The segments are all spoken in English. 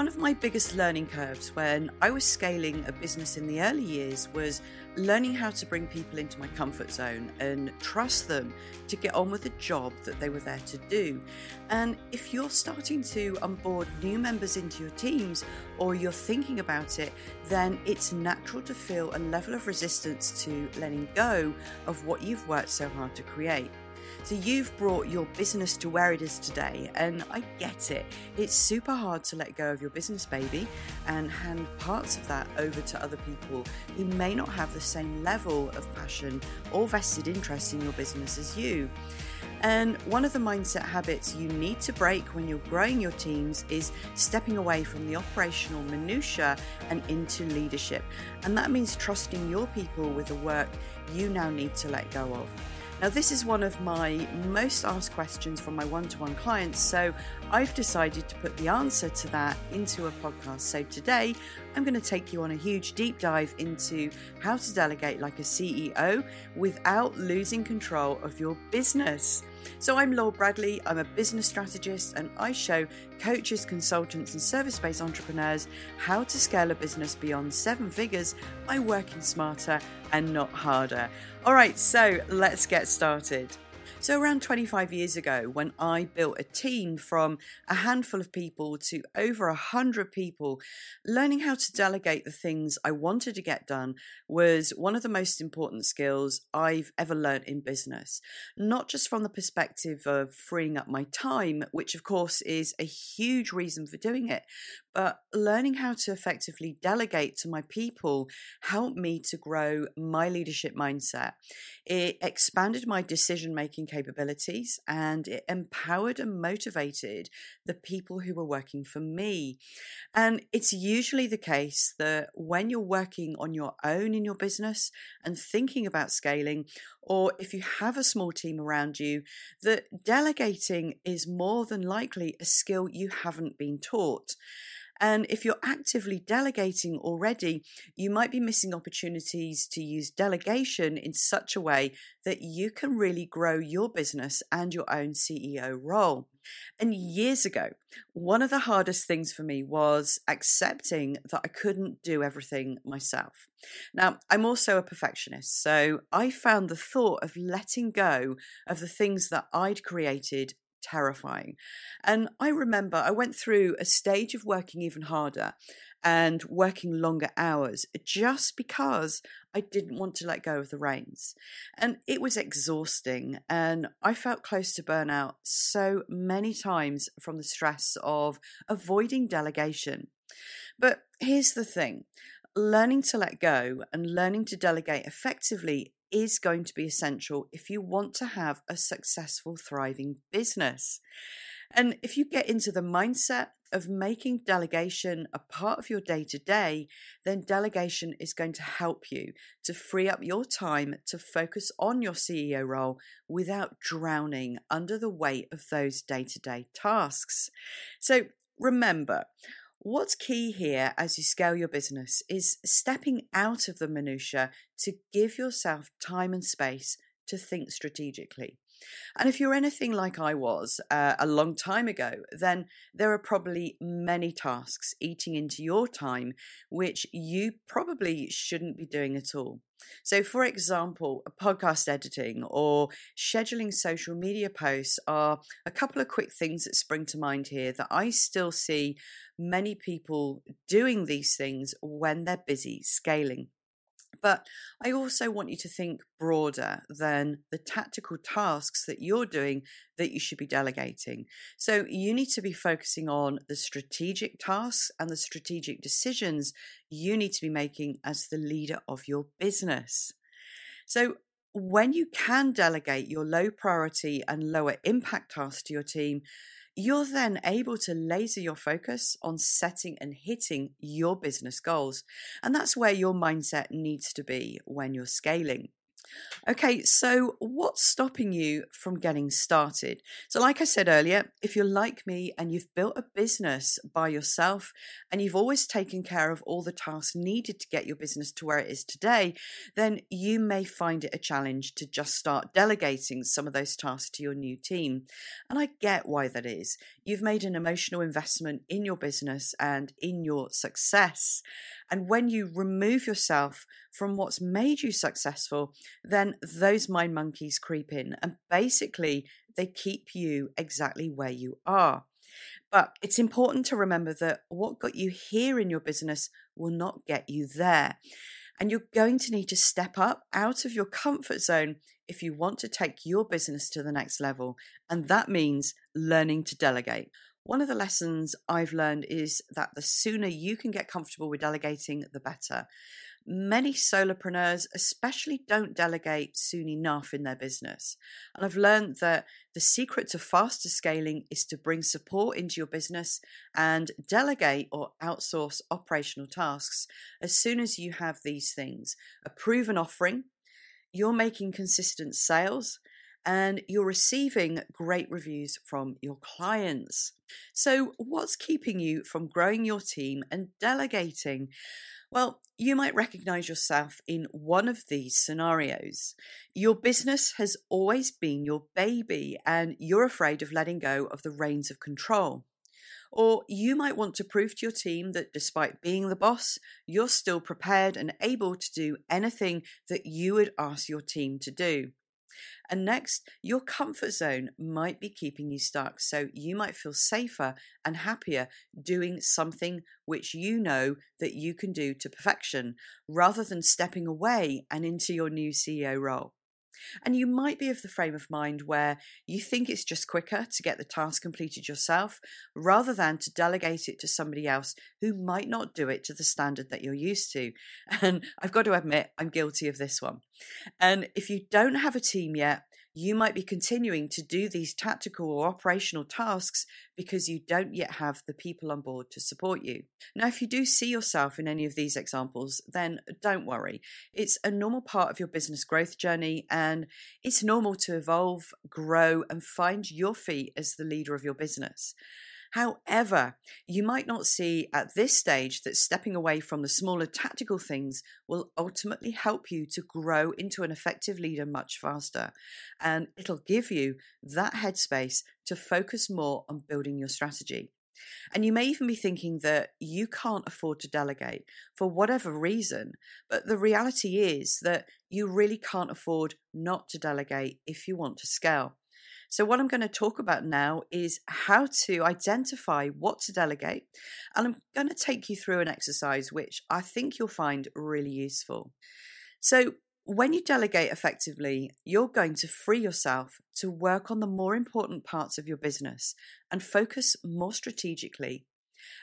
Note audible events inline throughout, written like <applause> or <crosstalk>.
One of my biggest learning curves when I was scaling a business in the early years was learning how to bring people into my comfort zone and trust them to get on with the job that they were there to do. And if you're starting to onboard new members into your teams or you're thinking about it, then it's natural to feel a level of resistance to letting go of what you've worked so hard to create. So you've brought your business to where it is today, and I get it. It's super hard to let go of your business baby and hand parts of that over to other people who may not have the same level of passion or vested interest in your business as you. And one of the mindset habits you need to break when you're growing your teams is stepping away from the operational minutiae and into leadership. And that means trusting your people with the work you now need to let go of. Now, this is one of my most asked questions from my one to one clients, so I've decided to put the answer to that into a podcast. So, today I'm going to take you on a huge deep dive into how to delegate like a CEO without losing control of your business. So, I'm Laura Bradley, I'm a business strategist, and I show coaches, consultants, and service based entrepreneurs how to scale a business beyond seven figures by working smarter and not harder. All right, so let's get started. So, around 25 years ago, when I built a team from a handful of people to over 100 people, learning how to delegate the things I wanted to get done was one of the most important skills I've ever learned in business. Not just from the perspective of freeing up my time, which of course is a huge reason for doing it, but learning how to effectively delegate to my people helped me to grow my leadership mindset. It expanded my decision making capabilities and it empowered and motivated the people who were working for me. And it's usually the case that when you're working on your own in your business and thinking about scaling, or if you have a small team around you, that delegating is more than likely a skill you haven't been taught. And if you're actively delegating already, you might be missing opportunities to use delegation in such a way that you can really grow your business and your own CEO role. And years ago, one of the hardest things for me was accepting that I couldn't do everything myself. Now, I'm also a perfectionist, so I found the thought of letting go of the things that I'd created terrifying. And I remember I went through a stage of working even harder and working longer hours just because I didn't want to let go of the reins. And it was exhausting. And I felt close to burnout so many times from the stress of avoiding delegation. But here's the thing learning to let go and learning to delegate effectively is going to be essential if you want to have a successful, thriving business. And if you get into the mindset of making delegation a part of your day to day, then delegation is going to help you to free up your time to focus on your CEO role without drowning under the weight of those day to day tasks. So remember, What's key here as you scale your business is stepping out of the minutiae to give yourself time and space to think strategically. And if you're anything like I was uh, a long time ago, then there are probably many tasks eating into your time which you probably shouldn't be doing at all. So, for example, podcast editing or scheduling social media posts are a couple of quick things that spring to mind here that I still see many people doing these things when they're busy scaling. But I also want you to think broader than the tactical tasks that you're doing that you should be delegating. So you need to be focusing on the strategic tasks and the strategic decisions you need to be making as the leader of your business. So when you can delegate your low priority and lower impact tasks to your team, you're then able to laser your focus on setting and hitting your business goals. And that's where your mindset needs to be when you're scaling. Okay, so what's stopping you from getting started? So, like I said earlier, if you're like me and you've built a business by yourself and you've always taken care of all the tasks needed to get your business to where it is today, then you may find it a challenge to just start delegating some of those tasks to your new team. And I get why that is. You've made an emotional investment in your business and in your success. And when you remove yourself from what's made you successful, then those mind monkeys creep in and basically they keep you exactly where you are. But it's important to remember that what got you here in your business will not get you there. And you're going to need to step up out of your comfort zone if you want to take your business to the next level. And that means learning to delegate. One of the lessons I've learned is that the sooner you can get comfortable with delegating, the better. Many solopreneurs, especially, don't delegate soon enough in their business. And I've learned that the secret to faster scaling is to bring support into your business and delegate or outsource operational tasks as soon as you have these things a proven offering, you're making consistent sales, and you're receiving great reviews from your clients. So, what's keeping you from growing your team and delegating? Well, you might recognize yourself in one of these scenarios. Your business has always been your baby, and you're afraid of letting go of the reins of control. Or you might want to prove to your team that despite being the boss, you're still prepared and able to do anything that you would ask your team to do. And next, your comfort zone might be keeping you stuck. So you might feel safer and happier doing something which you know that you can do to perfection rather than stepping away and into your new CEO role. And you might be of the frame of mind where you think it's just quicker to get the task completed yourself rather than to delegate it to somebody else who might not do it to the standard that you're used to. <laughs> And I've got to admit, I'm guilty of this one. And if you don't have a team yet, you might be continuing to do these tactical or operational tasks because you don't yet have the people on board to support you. Now, if you do see yourself in any of these examples, then don't worry. It's a normal part of your business growth journey, and it's normal to evolve, grow, and find your feet as the leader of your business. However, you might not see at this stage that stepping away from the smaller tactical things will ultimately help you to grow into an effective leader much faster. And it'll give you that headspace to focus more on building your strategy. And you may even be thinking that you can't afford to delegate for whatever reason. But the reality is that you really can't afford not to delegate if you want to scale. So, what I'm going to talk about now is how to identify what to delegate. And I'm going to take you through an exercise which I think you'll find really useful. So, when you delegate effectively, you're going to free yourself to work on the more important parts of your business and focus more strategically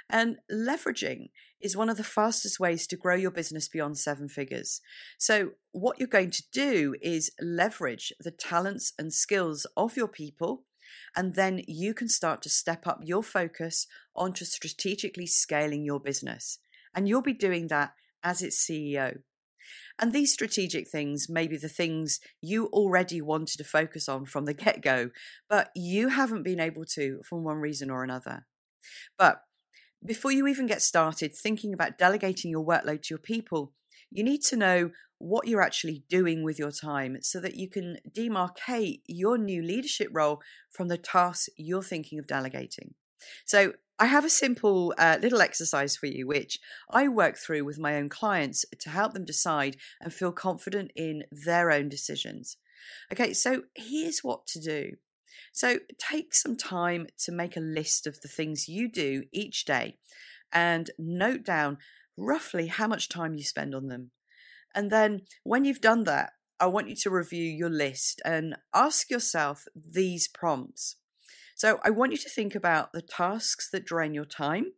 and leveraging is one of the fastest ways to grow your business beyond seven figures. So, what you're going to do is leverage the talents and skills of your people, and then you can start to step up your focus onto strategically scaling your business. And you'll be doing that as its CEO. And these strategic things may be the things you already wanted to focus on from the get go, but you haven't been able to for one reason or another. But before you even get started thinking about delegating your workload to your people, you need to know what you're actually doing with your time so that you can demarcate your new leadership role from the tasks you're thinking of delegating. So, I have a simple uh, little exercise for you, which I work through with my own clients to help them decide and feel confident in their own decisions. Okay, so here's what to do. So take some time to make a list of the things you do each day and note down roughly how much time you spend on them. And then when you've done that, I want you to review your list and ask yourself these prompts. So I want you to think about the tasks that drain your time.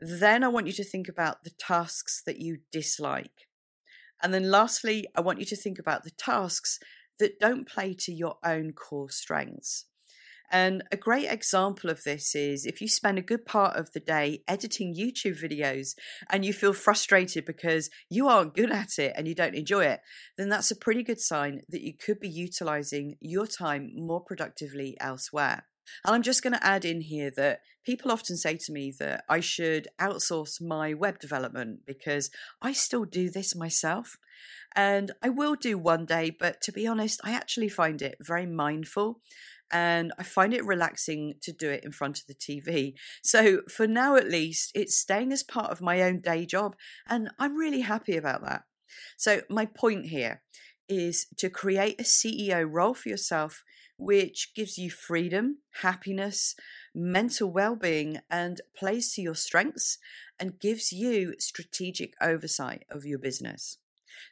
Then I want you to think about the tasks that you dislike. And then lastly, I want you to think about the tasks that don't play to your own core strengths. And a great example of this is if you spend a good part of the day editing YouTube videos and you feel frustrated because you aren't good at it and you don't enjoy it, then that's a pretty good sign that you could be utilizing your time more productively elsewhere. And I'm just going to add in here that people often say to me that I should outsource my web development because I still do this myself. And I will do one day, but to be honest, I actually find it very mindful and I find it relaxing to do it in front of the TV. So for now, at least, it's staying as part of my own day job, and I'm really happy about that. So, my point here is to create a CEO role for yourself which gives you freedom, happiness, mental well being, and plays to your strengths and gives you strategic oversight of your business.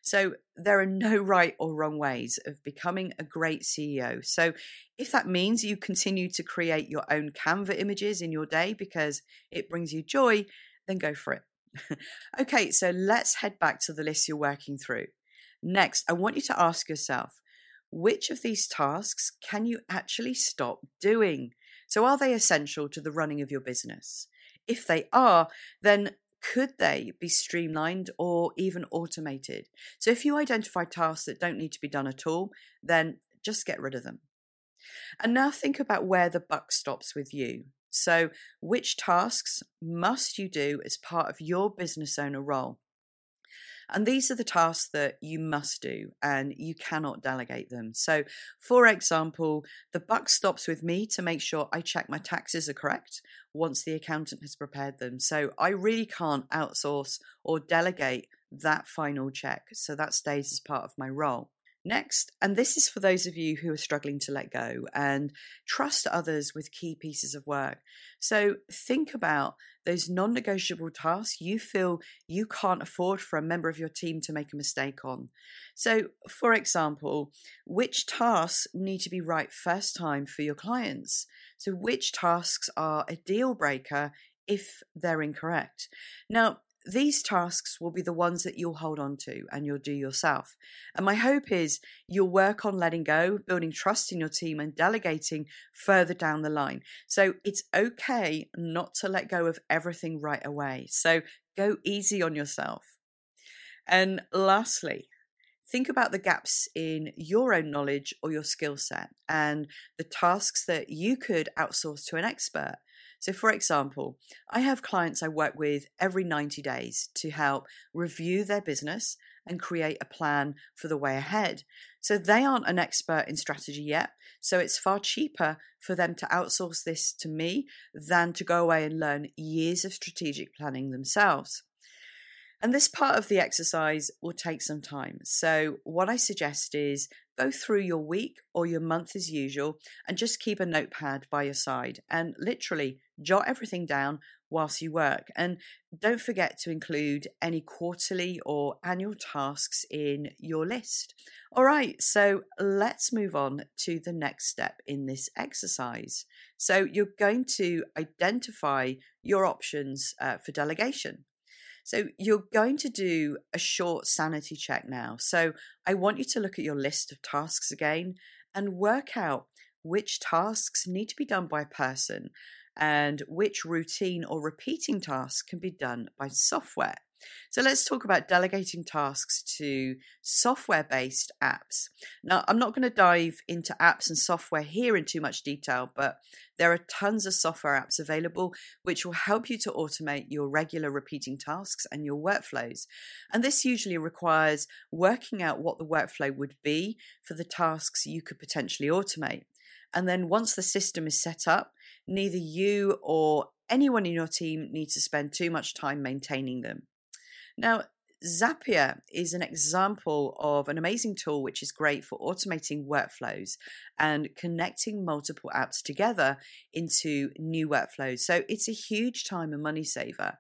So, there are no <laughs> right or wrong ways of becoming a great CEO. So, if that means you continue to create your own Canva images in your day because it brings you joy, then go for it. <laughs> okay, so let's head back to the list you're working through. Next, I want you to ask yourself which of these tasks can you actually stop doing? So, are they essential to the running of your business? If they are, then could they be streamlined or even automated? So, if you identify tasks that don't need to be done at all, then just get rid of them. And now think about where the buck stops with you. So, which tasks must you do as part of your business owner role? And these are the tasks that you must do and you cannot delegate them. So, for example, the buck stops with me to make sure I check my taxes are correct once the accountant has prepared them. So, I really can't outsource or delegate that final check. So, that stays as part of my role. Next, and this is for those of you who are struggling to let go and trust others with key pieces of work. So think about those non negotiable tasks you feel you can't afford for a member of your team to make a mistake on. So, for example, which tasks need to be right first time for your clients? So, which tasks are a deal breaker if they're incorrect? Now, these tasks will be the ones that you'll hold on to and you'll do yourself. And my hope is you'll work on letting go, building trust in your team, and delegating further down the line. So it's okay not to let go of everything right away. So go easy on yourself. And lastly, think about the gaps in your own knowledge or your skill set and the tasks that you could outsource to an expert so, for example, I have clients I work with every 90 days to help review their business and create a plan for the way ahead. So, they aren't an expert in strategy yet. So, it's far cheaper for them to outsource this to me than to go away and learn years of strategic planning themselves. And this part of the exercise will take some time. So, what I suggest is go through your week or your month as usual and just keep a notepad by your side and literally jot everything down whilst you work. And don't forget to include any quarterly or annual tasks in your list. All right, so let's move on to the next step in this exercise. So you're going to identify your options uh, for delegation. So you're going to do a short sanity check now. So I want you to look at your list of tasks again and work out which tasks need to be done by a person and which routine or repeating tasks can be done by software. So let's talk about delegating tasks to software based apps. Now, I'm not going to dive into apps and software here in too much detail, but there are tons of software apps available which will help you to automate your regular repeating tasks and your workflows. And this usually requires working out what the workflow would be for the tasks you could potentially automate. And then once the system is set up, neither you or anyone in your team needs to spend too much time maintaining them. Now, Zapier is an example of an amazing tool which is great for automating workflows and connecting multiple apps together into new workflows. So it's a huge time and money saver.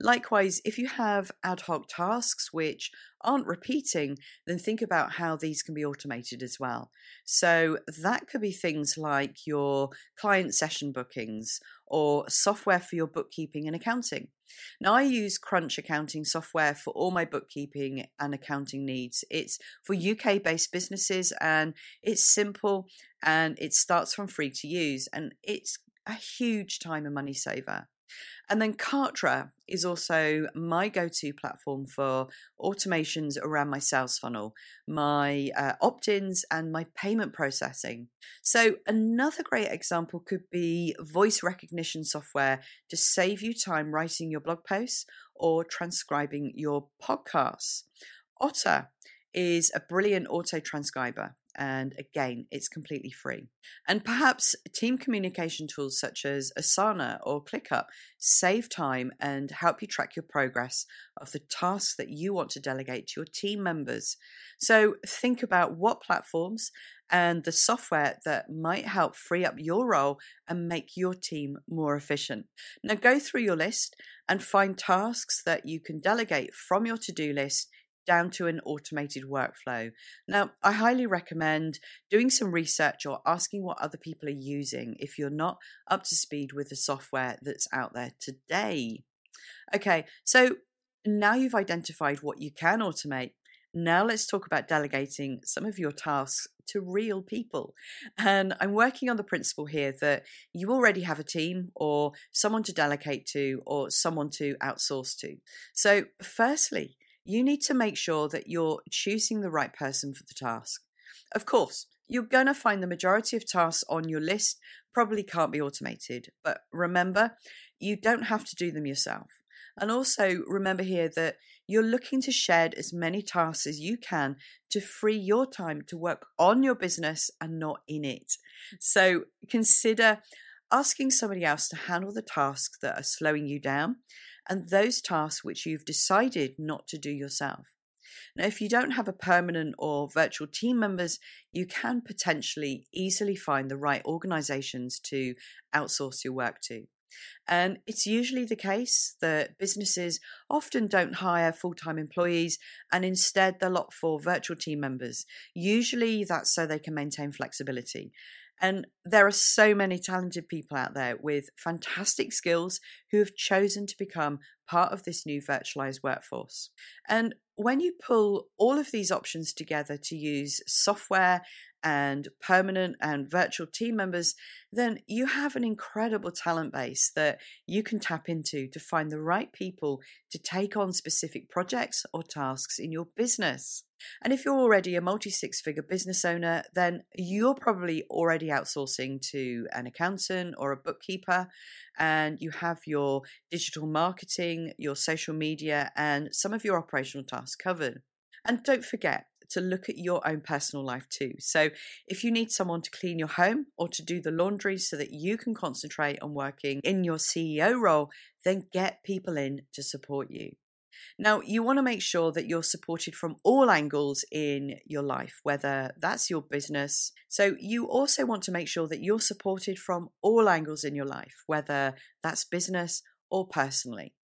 Likewise, if you have ad hoc tasks which aren't repeating, then think about how these can be automated as well. So that could be things like your client session bookings or software for your bookkeeping and accounting. Now, I use Crunch accounting software for all my bookkeeping and accounting needs. It's for UK based businesses and it's simple and it starts from free to use, and it's a huge time and money saver. And then Kartra is also my go to platform for automations around my sales funnel, my uh, opt ins, and my payment processing. So, another great example could be voice recognition software to save you time writing your blog posts or transcribing your podcasts. Otter is a brilliant auto transcriber and again, it's completely free. And perhaps team communication tools such as Asana or ClickUp save time and help you track your progress of the tasks that you want to delegate to your team members. So think about what platforms and the software that might help free up your role and make your team more efficient. Now, go through your list and find tasks that you can delegate from your to do list down to an automated workflow. Now, I highly recommend doing some research or asking what other people are using if you're not up to speed with the software that's out there today. Okay, so now you've identified what you can automate. Now let's talk about delegating some of your tasks to real people. And I'm working on the principle here that you already have a team or someone to delegate to or someone to outsource to. So, firstly, you need to make sure that you're choosing the right person for the task. Of course, you're going to find the majority of tasks on your list probably can't be automated, but remember, you don't have to do them yourself. And also remember here that you're looking to shed as many tasks as you can to free your time to work on your business and not in it. So consider asking somebody else to handle the tasks that are slowing you down and those tasks which you've decided not to do yourself. Now, if you don't have a permanent or virtual team members, you can potentially easily find the right organizations to outsource your work to. And it's usually the case that businesses often don't hire full time employees and instead they'll opt for virtual team members. Usually that's so they can maintain flexibility. And there are so many talented people out there with fantastic skills who have chosen to become part of this new virtualized workforce. And when you pull all of these options together to use software and permanent and virtual team members, then you have an incredible talent base that you can tap into to find the right people to take on specific projects or tasks in your business. And if you're already a multi six figure business owner, then you're probably already outsourcing to an accountant or a bookkeeper, and you have your digital marketing, your social media, and some of your operational tasks covered. And don't forget, to look at your own personal life too. So, if you need someone to clean your home or to do the laundry so that you can concentrate on working in your CEO role, then get people in to support you. Now, you want to make sure that you're supported from all angles in your life, whether that's your business. So, you also want to make sure that you're supported from all angles in your life, whether that's business or personally.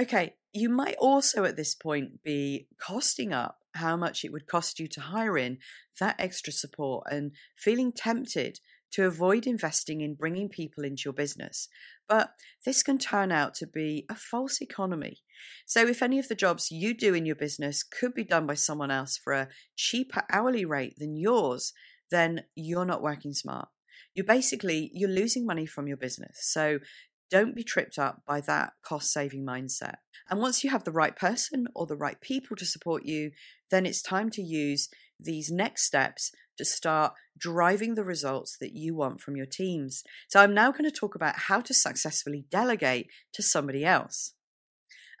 Okay, you might also at this point be costing up how much it would cost you to hire in that extra support and feeling tempted to avoid investing in bringing people into your business. But this can turn out to be a false economy. So, if any of the jobs you do in your business could be done by someone else for a cheaper hourly rate than yours, then you're not working smart. You're basically you're losing money from your business. So don't be tripped up by that cost saving mindset. And once you have the right person or the right people to support you, then it's time to use these next steps to start driving the results that you want from your teams. So I'm now going to talk about how to successfully delegate to somebody else.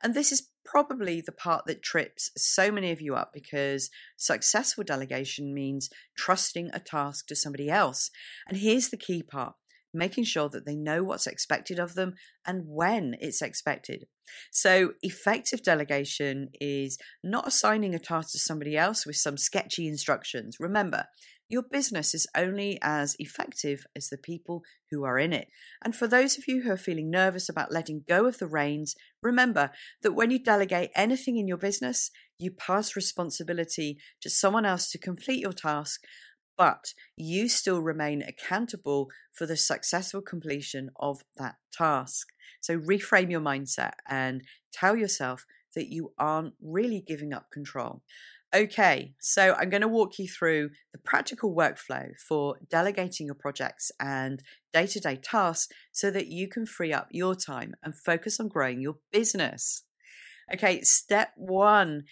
And this is probably the part that trips so many of you up because successful delegation means trusting a task to somebody else. And here's the key part making sure that they know what's expected of them and when it's expected. So, effective delegation is not assigning a task to somebody else with some sketchy instructions. Remember, your business is only as effective as the people who are in it. And for those of you who are feeling nervous about letting go of the reins, remember that when you delegate anything in your business, you pass responsibility to someone else to complete your task but you still remain accountable for the successful completion of that task. So reframe your mindset and tell yourself that you aren't really giving up control. Okay, so I'm going to walk you through the practical workflow for delegating your projects and day to day tasks so that you can free up your time and focus on growing your business. Okay, step one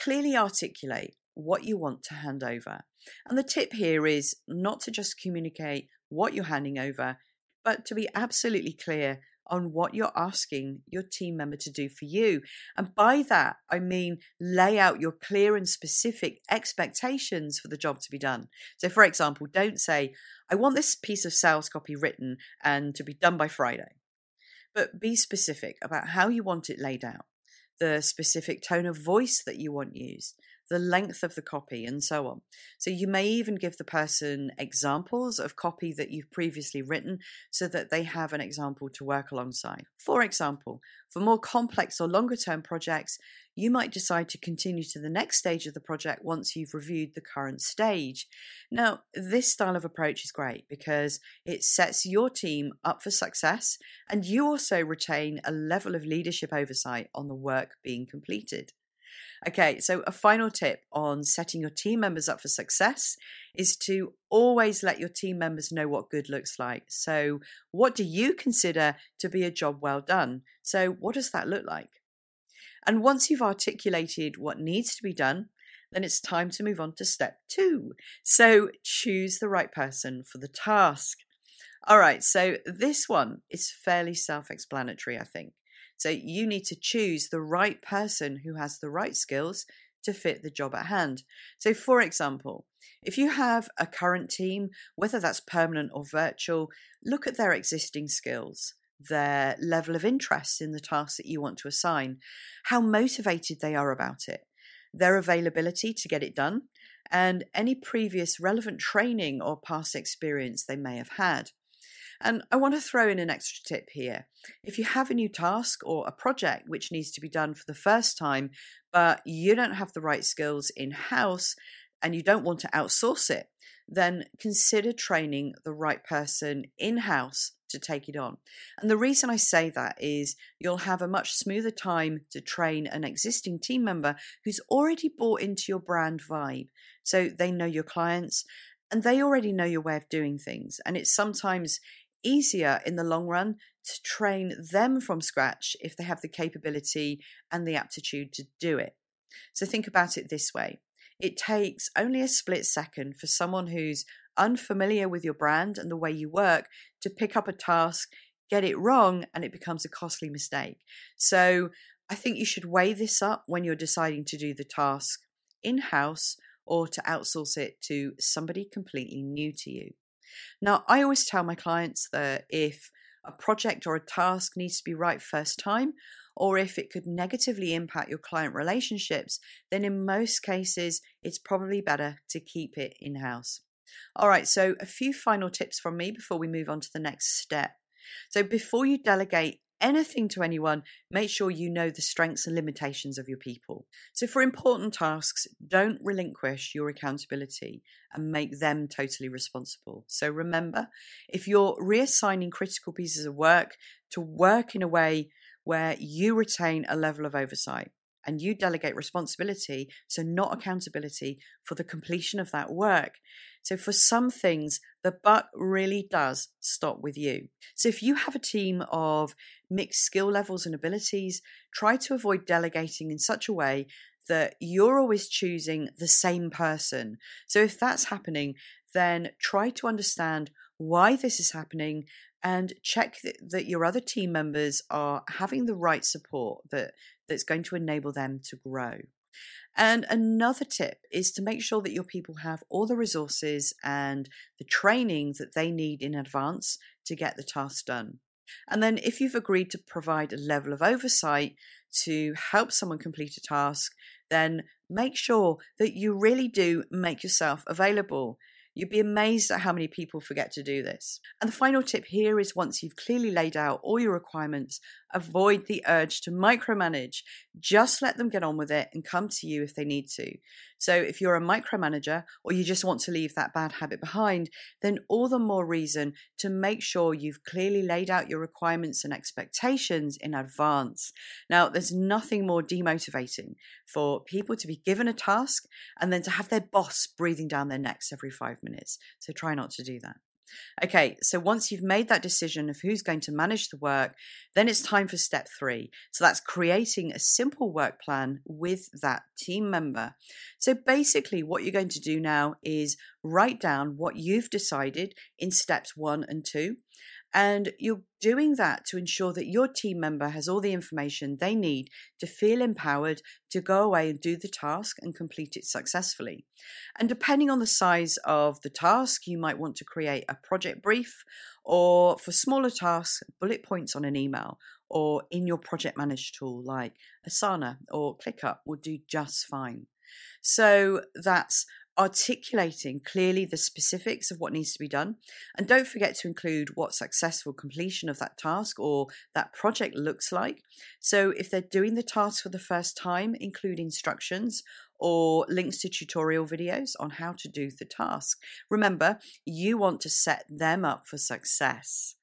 clearly articulate what you want to hand over. And the tip here is not to just communicate what you're handing over, but to be absolutely clear on what you're asking your team member to do for you. And by that, I mean lay out your clear and specific expectations for the job to be done. So, for example, don't say, I want this piece of sales copy written and to be done by Friday. But be specific about how you want it laid out, the specific tone of voice that you want used, the length of the copy, and so on. So you may even give the person examples of copy that you've previously written so that they have an example to work alongside. For example, for more complex or longer term projects, you might decide to continue to the next stage of the project once you've reviewed the current stage. Now, this style of approach is great because it sets your team up for success and you also retain a level of leadership oversight on the work being completed. Okay, so a final tip on setting your team members up for success is to always let your team members know what good looks like. So, what do you consider to be a job well done? So, what does that look like? And once you've articulated what needs to be done, then it's time to move on to step two. So, choose the right person for the task. All right, so this one is fairly self explanatory, I think. So you need to choose the right person who has the right skills to fit the job at hand. So, for example, if you have a current team, whether that's permanent or virtual, look at their existing skills, their level of interest in the task that you want to assign, how motivated they are about it, their availability to get it done, and any previous relevant training or past experience they may have had. And I want to throw in an extra tip here. If you have a new task or a project which needs to be done for the first time, but you don't have the right skills in house and you don't want to outsource it, then consider training the right person in house to take it on. And the reason I say that is you'll have a much smoother time to train an existing team member who's already bought into your brand vibe. So they know your clients and they already know your way of doing things. And it's sometimes easier in the long run to train them from scratch if they have the capability and the aptitude to do it. So think about it this way it takes only a split second for someone who's unfamiliar with your brand and the way you work to pick up a task, get it wrong, and it becomes a costly mistake. So I think you should weigh this up when you're deciding to do the task in house or to outsource it to somebody completely new to you. Now, I always tell my clients that if a project or a task needs to be right first time, or if it could negatively impact your client relationships, then in most cases, it's probably better to keep it in house. All right, so a few final tips from me before we move on to the next step. So, before you delegate anything to anyone, make sure you know the strengths and limitations of your people. So, for important tasks, don't relinquish your accountability and make them totally responsible. So, remember, if you're reassigning critical pieces of work to work in a way where you retain a level of oversight, and you delegate responsibility, so not accountability, for the completion of that work. So, for some things, the buck really does stop with you. So, if you have a team of mixed skill levels and abilities, try to avoid delegating in such a way that you're always choosing the same person. So, if that's happening, then try to understand why this is happening and check that, that your other team members are having the right support that that's going to enable them to grow. And another tip is to make sure that your people have all the resources and the training that they need in advance to get the task done. And then, if you've agreed to provide a level of oversight to help someone complete a task, then make sure that you really do make yourself available. You'd be amazed at how many people forget to do this. And the final tip here is once you've clearly laid out all your requirements, avoid the urge to micromanage. Just let them get on with it and come to you if they need to. So, if you're a micromanager or you just want to leave that bad habit behind, then all the more reason to make sure you've clearly laid out your requirements and expectations in advance. Now, there's nothing more demotivating for people to be given a task and then to have their boss breathing down their necks every five minutes. So, try not to do that. Okay, so once you've made that decision of who's going to manage the work, then it's time for step three. So that's creating a simple work plan with that team member. So basically, what you're going to do now is write down what you've decided in steps one and two. And you're doing that to ensure that your team member has all the information they need to feel empowered to go away and do the task and complete it successfully. And depending on the size of the task, you might want to create a project brief, or for smaller tasks, bullet points on an email, or in your project manage tool like Asana or ClickUp will do just fine. So that's articulating clearly the specifics of what needs to be done. And don't forget to include what successful completion of that task or that project looks like. So if they're doing the task for the first time, include instructions or links to tutorial videos on how to do the task. Remember, you want to set them up for success.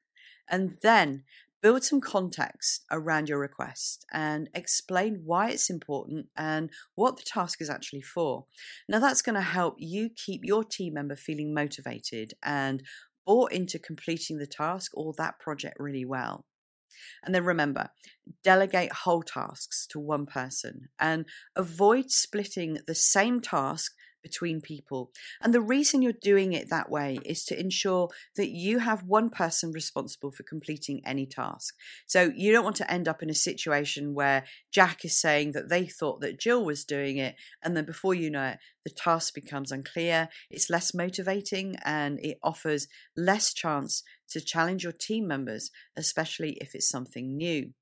And then Build some context around your request and explain why it's important and what the task is actually for. Now, that's going to help you keep your team member feeling motivated and bought into completing the task or that project really well. And then remember, delegate whole tasks to one person and avoid splitting the same task between people. And the reason you're doing it that way is to ensure that you have one person responsible for completing any task. So you don't want to end up in a situation where Jack is saying that they thought that Jill was doing it, and then before you know it, the task becomes unclear, it's less motivating, and it offers less chance to challenge your team members, especially if it's something new.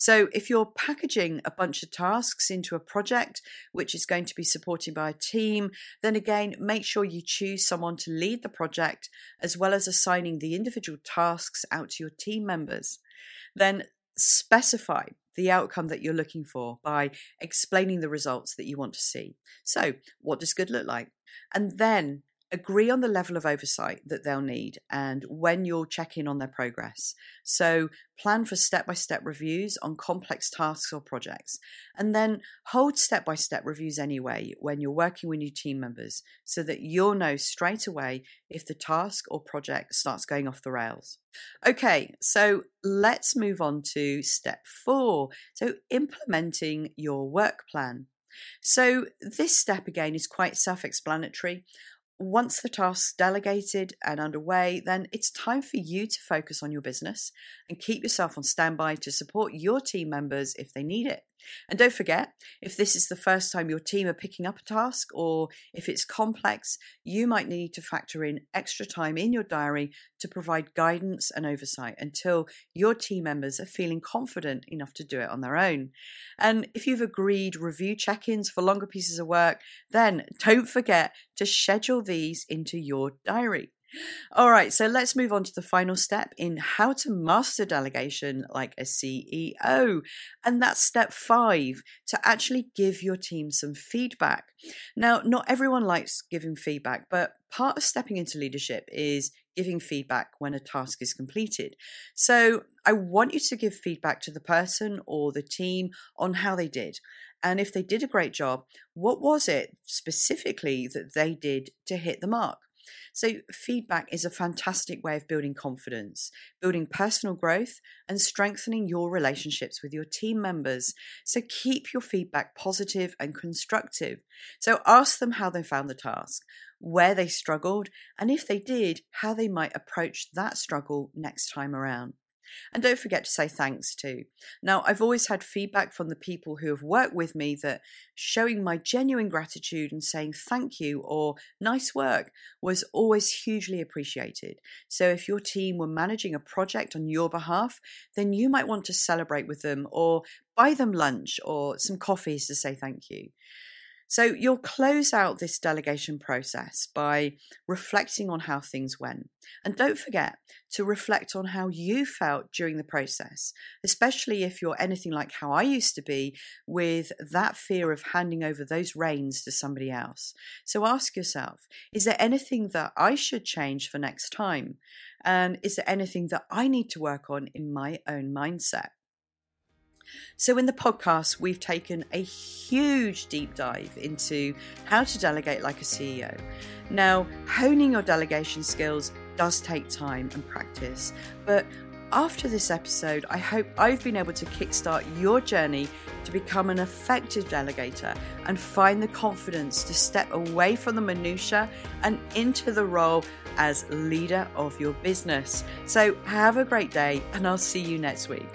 So, if you're packaging a bunch of tasks into a project which is going to be supported by a team, then again, make sure you choose someone to lead the project as well as assigning the individual tasks out to your team members. Then specify the outcome that you're looking for by explaining the results that you want to see. So, what does good look like? And then agree on the level of oversight that they'll need and when you'll check in on their progress. So, plan for step by step reviews on complex tasks or projects, and then hold step by step reviews anyway when you're working with new team members so that you'll know straight away if the task or project starts going off the rails. Okay, so let's move on to step four. So, implementing your work plan. So, this step again is quite self explanatory once the task's delegated and underway, then it's time for you to focus on your business and keep yourself on standby to support your team members if they need it. And don't forget, if this is the first time your team are picking up a task or if it's complex, you might need to factor in extra time in your diary to provide guidance and oversight until your team members are feeling confident enough to do it on their own. And if you've agreed review check ins for longer pieces of work, then don't forget to schedule these into your diary. All right, so let's move on to the final step in how to master delegation like a CEO. And that's step five to actually give your team some feedback. Now, not everyone likes giving feedback, but part of stepping into leadership is giving feedback when a task is completed. So I want you to give feedback to the person or the team on how they did. And if they did a great job, what was it specifically that they did to hit the mark? So, feedback is a fantastic way of building confidence, building personal growth, and strengthening your relationships with your team members. So, keep your feedback positive and constructive. So, ask them how they found the task, where they struggled, and if they did, how they might approach that struggle next time around. And don't forget to say thanks too. Now, I've always had feedback from the people who have worked with me that showing my genuine gratitude and saying thank you or nice work was always hugely appreciated. So, if your team were managing a project on your behalf, then you might want to celebrate with them or buy them lunch or some coffees to say thank you. So you'll close out this delegation process by reflecting on how things went. And don't forget to reflect on how you felt during the process, especially if you're anything like how I used to be with that fear of handing over those reins to somebody else. So ask yourself is there anything that I should change for next time? And is there anything that I need to work on in my own mindset? So, in the podcast, we've taken a huge deep dive into how to delegate like a CEO. Now, honing your delegation skills does take time and practice, but after this episode, I hope I've been able to kickstart your journey to become an effective delegator and find the confidence to step away from the minutiae and into the role as leader of your business. So, have a great day, and I'll see you next week.